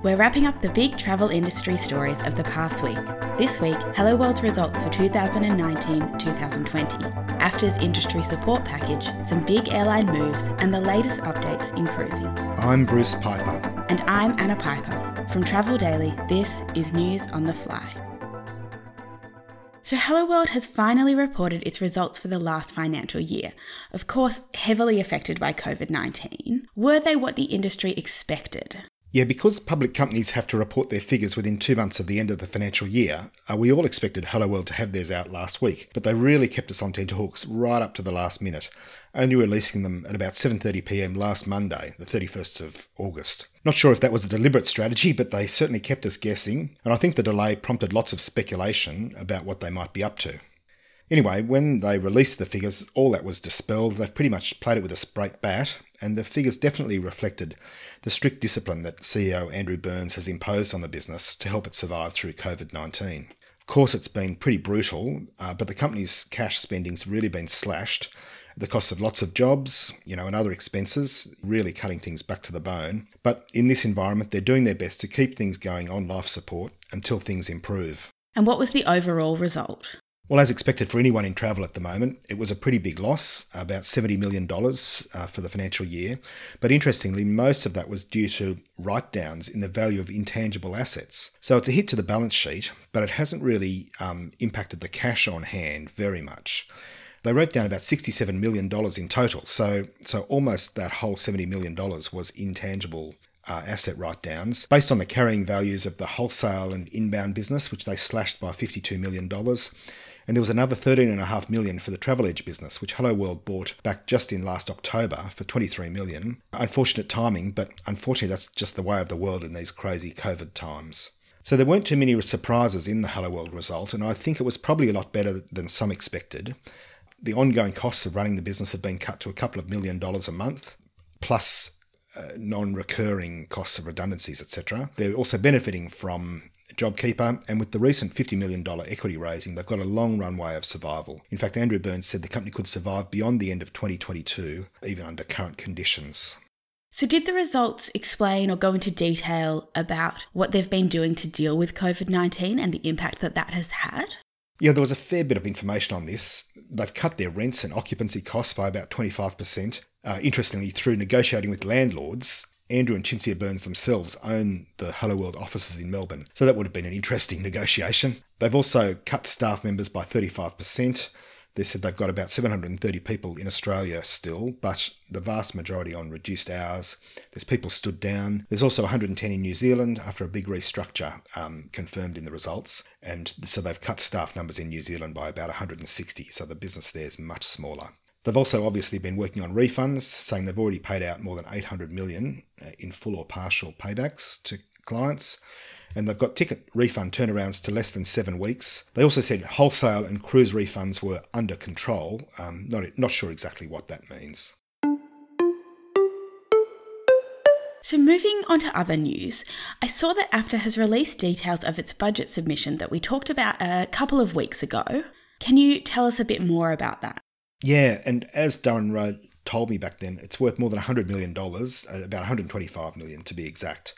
We're wrapping up the big travel industry stories of the past week. This week, Hello World's results for 2019 2020, AFTA's industry support package, some big airline moves, and the latest updates in cruising. I'm Bruce Piper. And I'm Anna Piper. From Travel Daily, this is News on the Fly. So, Hello World has finally reported its results for the last financial year, of course, heavily affected by COVID 19. Were they what the industry expected? Yeah, because public companies have to report their figures within two months of the end of the financial year, uh, we all expected Hello World to have theirs out last week, but they really kept us on tenterhooks right up to the last minute, only releasing them at about 7.30pm last Monday, the 31st of August. Not sure if that was a deliberate strategy, but they certainly kept us guessing, and I think the delay prompted lots of speculation about what they might be up to. Anyway, when they released the figures, all that was dispelled. They've pretty much played it with a straight bat, and the figures definitely reflected the strict discipline that CEO Andrew Burns has imposed on the business to help it survive through COVID 19. Of course, it's been pretty brutal, uh, but the company's cash spending's really been slashed. The cost of lots of jobs, you know, and other expenses, really cutting things back to the bone. But in this environment, they're doing their best to keep things going on life support until things improve. And what was the overall result? Well, as expected for anyone in travel at the moment, it was a pretty big loss, about $70 million uh, for the financial year. But interestingly, most of that was due to write downs in the value of intangible assets. So it's a hit to the balance sheet, but it hasn't really um, impacted the cash on hand very much. They wrote down about $67 million in total, so, so almost that whole $70 million was intangible uh, asset write downs based on the carrying values of the wholesale and inbound business, which they slashed by $52 million and there was another 13.5 million for the Travel Edge business, which Hello World bought back just in last October for 23 million. Unfortunate timing, but unfortunately that's just the way of the world in these crazy COVID times. So there weren't too many surprises in the Hello World result, and I think it was probably a lot better than some expected. The ongoing costs of running the business have been cut to a couple of million dollars a month, plus uh, non-recurring costs of redundancies, etc. They're also benefiting from JobKeeper, and with the recent $50 million equity raising, they've got a long runway of survival. In fact, Andrew Burns said the company could survive beyond the end of 2022, even under current conditions. So, did the results explain or go into detail about what they've been doing to deal with COVID 19 and the impact that that has had? Yeah, there was a fair bit of information on this. They've cut their rents and occupancy costs by about 25%. Uh, interestingly, through negotiating with landlords, Andrew and Cinzia Burns themselves own the Hello World offices in Melbourne, so that would have been an interesting negotiation. They've also cut staff members by 35%. They said they've got about 730 people in Australia still, but the vast majority on reduced hours. There's people stood down. There's also 110 in New Zealand after a big restructure um, confirmed in the results. And so they've cut staff numbers in New Zealand by about 160. So the business there is much smaller. They've also obviously been working on refunds, saying they've already paid out more than 800 million uh, in full or partial paybacks to clients. And they've got ticket refund turnarounds to less than seven weeks. They also said wholesale and cruise refunds were under control. Um, not, not sure exactly what that means. So, moving on to other news, I saw that AFTA has released details of its budget submission that we talked about a couple of weeks ago. Can you tell us a bit more about that? Yeah, and as Darren Rudd told me back then, it's worth more than $100 million, uh, about 125 million to be exact.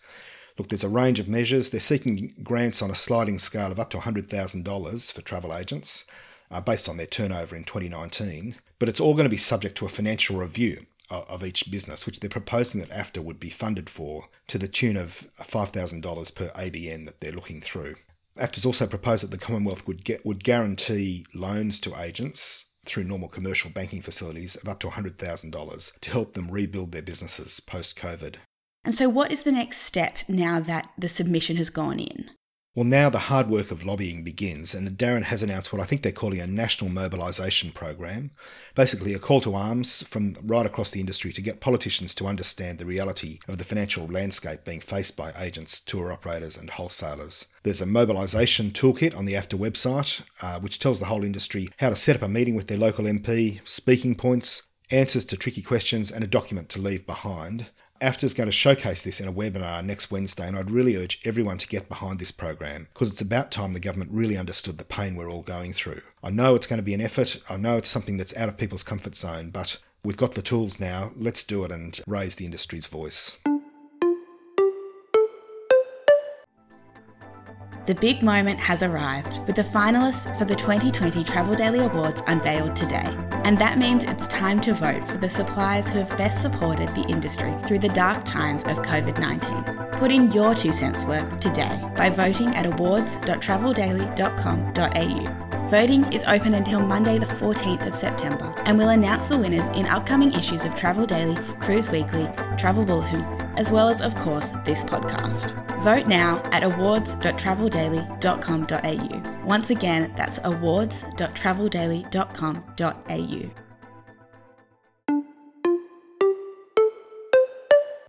Look, there's a range of measures. They're seeking grants on a sliding scale of up to $100,000 for travel agents uh, based on their turnover in 2019. But it's all going to be subject to a financial review of each business, which they're proposing that AFTA would be funded for to the tune of $5,000 per ABN that they're looking through. AFTA's also proposed that the Commonwealth would get would guarantee loans to agents through normal commercial banking facilities of up to $100,000 to help them rebuild their businesses post COVID. And so, what is the next step now that the submission has gone in? Well, now the hard work of lobbying begins, and Darren has announced what I think they're calling a national mobilisation program. Basically, a call to arms from right across the industry to get politicians to understand the reality of the financial landscape being faced by agents, tour operators, and wholesalers. There's a mobilisation toolkit on the AFTA website, uh, which tells the whole industry how to set up a meeting with their local MP, speaking points, answers to tricky questions, and a document to leave behind. AFTA's going to showcase this in a webinar next Wednesday, and I'd really urge everyone to get behind this program because it's about time the government really understood the pain we're all going through. I know it's going to be an effort, I know it's something that's out of people's comfort zone, but we've got the tools now. Let's do it and raise the industry's voice. The big moment has arrived, with the finalists for the 2020 Travel Daily Awards unveiled today. And that means it's time to vote for the suppliers who have best supported the industry through the dark times of COVID 19. Put in your two cents worth today by voting at awards.traveldaily.com.au. Voting is open until Monday, the 14th of September, and we'll announce the winners in upcoming issues of Travel Daily, Cruise Weekly, Travel Bulletin, as well as, of course, this podcast. Vote now at awards.traveldaily.com.au. Once again, that's awards.traveldaily.com.au.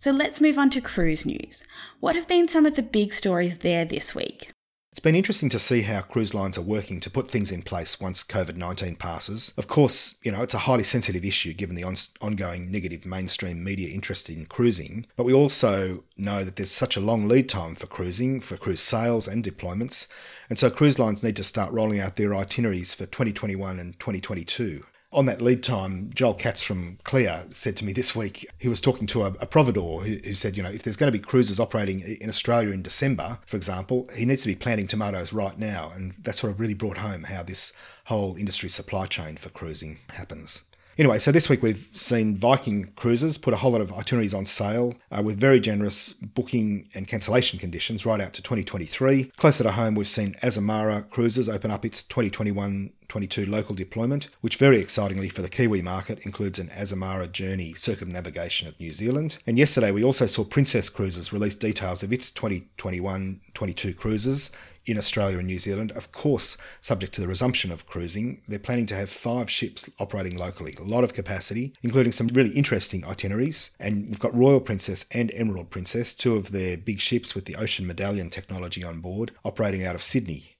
So let's move on to cruise news. What have been some of the big stories there this week? It's been interesting to see how cruise lines are working to put things in place once COVID 19 passes. Of course, you know, it's a highly sensitive issue given the on- ongoing negative mainstream media interest in cruising, but we also know that there's such a long lead time for cruising, for cruise sales and deployments, and so cruise lines need to start rolling out their itineraries for 2021 and 2022 on that lead time, Joel Katz from CLIA said to me this week, he was talking to a, a providor who, who, said, you know, if there's going to be cruises operating in Australia in December, for example, he needs to be planting tomatoes right now. And that sort of really brought home how this whole industry supply chain for cruising happens. Anyway, so this week we've seen Viking Cruises put a whole lot of itineraries on sale uh, with very generous booking and cancellation conditions right out to 2023. Closer to home, we've seen Azamara Cruises open up its 2021 22 local deployment, which very excitingly for the Kiwi market includes an Azamara Journey circumnavigation of New Zealand. And yesterday we also saw Princess Cruises release details of its 2021 22 cruises in Australia and New Zealand. Of course, subject to the resumption of cruising, they're planning to have five ships operating locally, a lot of capacity, including some really interesting itineraries. And we've got Royal Princess and Emerald Princess, two of their big ships with the Ocean Medallion technology on board, operating out of Sydney.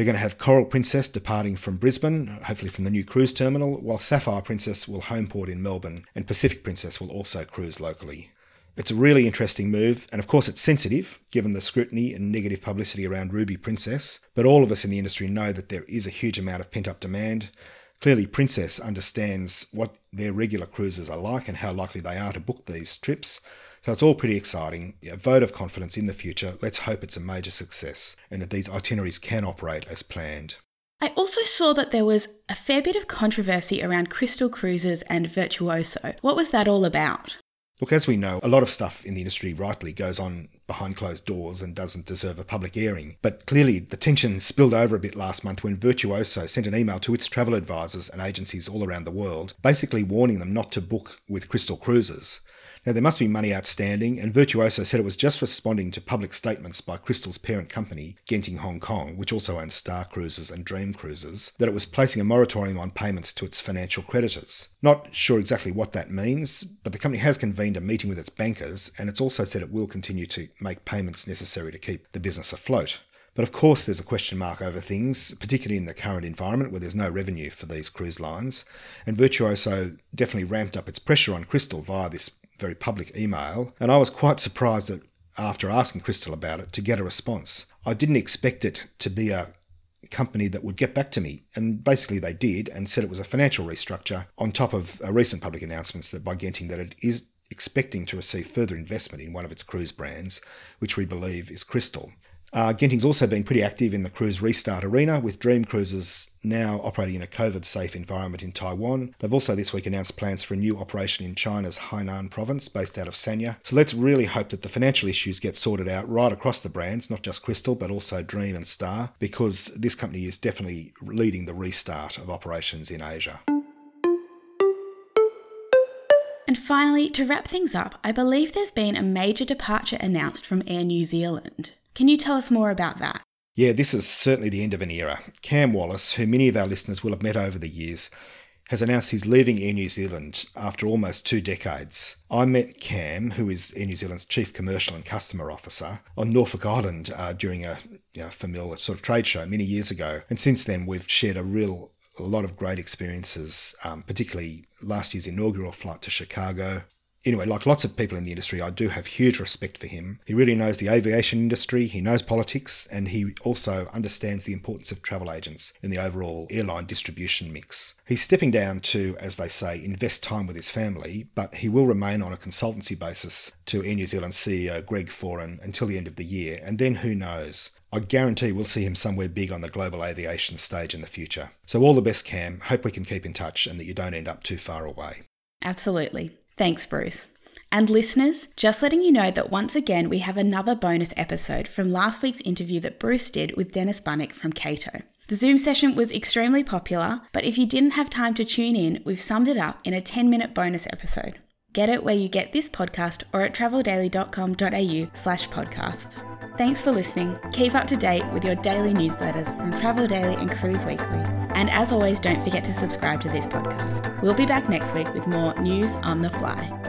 They're going to have Coral Princess departing from Brisbane, hopefully from the new cruise terminal, while Sapphire Princess will homeport in Melbourne, and Pacific Princess will also cruise locally. It's a really interesting move, and of course, it's sensitive given the scrutiny and negative publicity around Ruby Princess. But all of us in the industry know that there is a huge amount of pent up demand. Clearly, Princess understands what their regular cruisers are like and how likely they are to book these trips. So it's all pretty exciting. A vote of confidence in the future. Let's hope it's a major success and that these itineraries can operate as planned. I also saw that there was a fair bit of controversy around Crystal Cruises and Virtuoso. What was that all about? Look, as we know, a lot of stuff in the industry rightly goes on behind closed doors and doesn't deserve a public airing. But clearly, the tension spilled over a bit last month when Virtuoso sent an email to its travel advisors and agencies all around the world, basically warning them not to book with Crystal Cruises. Now, there must be money outstanding, and Virtuoso said it was just responding to public statements by Crystal's parent company, Genting Hong Kong, which also owns Star Cruises and Dream Cruises, that it was placing a moratorium on payments to its financial creditors. Not sure exactly what that means, but the company has convened a meeting with its bankers, and it's also said it will continue to make payments necessary to keep the business afloat. But of course, there's a question mark over things, particularly in the current environment where there's no revenue for these cruise lines. And Virtuoso definitely ramped up its pressure on Crystal via this very public email, and I was quite surprised that after asking Crystal about it to get a response. I didn't expect it to be a company that would get back to me, and basically they did, and said it was a financial restructure on top of a recent public announcements that by Genting that it is expecting to receive further investment in one of its cruise brands, which we believe is Crystal. Uh, Genting's also been pretty active in the cruise restart arena, with Dream Cruises now operating in a COVID safe environment in Taiwan. They've also this week announced plans for a new operation in China's Hainan province, based out of Sanya. So let's really hope that the financial issues get sorted out right across the brands, not just Crystal, but also Dream and Star, because this company is definitely leading the restart of operations in Asia. And finally, to wrap things up, I believe there's been a major departure announced from Air New Zealand. Can you tell us more about that? Yeah, this is certainly the end of an era. Cam Wallace, who many of our listeners will have met over the years, has announced he's leaving Air New Zealand after almost two decades. I met Cam, who is Air New Zealand's Chief Commercial and Customer Officer, on Norfolk Island uh, during a you know, familiar sort of trade show many years ago. And since then, we've shared a real a lot of great experiences, um, particularly last year's inaugural flight to Chicago, Anyway, like lots of people in the industry, I do have huge respect for him. He really knows the aviation industry, he knows politics, and he also understands the importance of travel agents in the overall airline distribution mix. He's stepping down to, as they say, invest time with his family, but he will remain on a consultancy basis to Air New Zealand CEO Greg Foran until the end of the year, and then who knows? I guarantee we'll see him somewhere big on the global aviation stage in the future. So, all the best, Cam. Hope we can keep in touch and that you don't end up too far away. Absolutely. Thanks, Bruce. And listeners, just letting you know that once again we have another bonus episode from last week's interview that Bruce did with Dennis Bunnik from Cato. The Zoom session was extremely popular, but if you didn't have time to tune in, we've summed it up in a 10 minute bonus episode. Get it where you get this podcast or at traveldaily.com.au slash podcast. Thanks for listening. Keep up to date with your daily newsletters from Travel Daily and Cruise Weekly. And as always, don't forget to subscribe to this podcast. We'll be back next week with more news on the fly.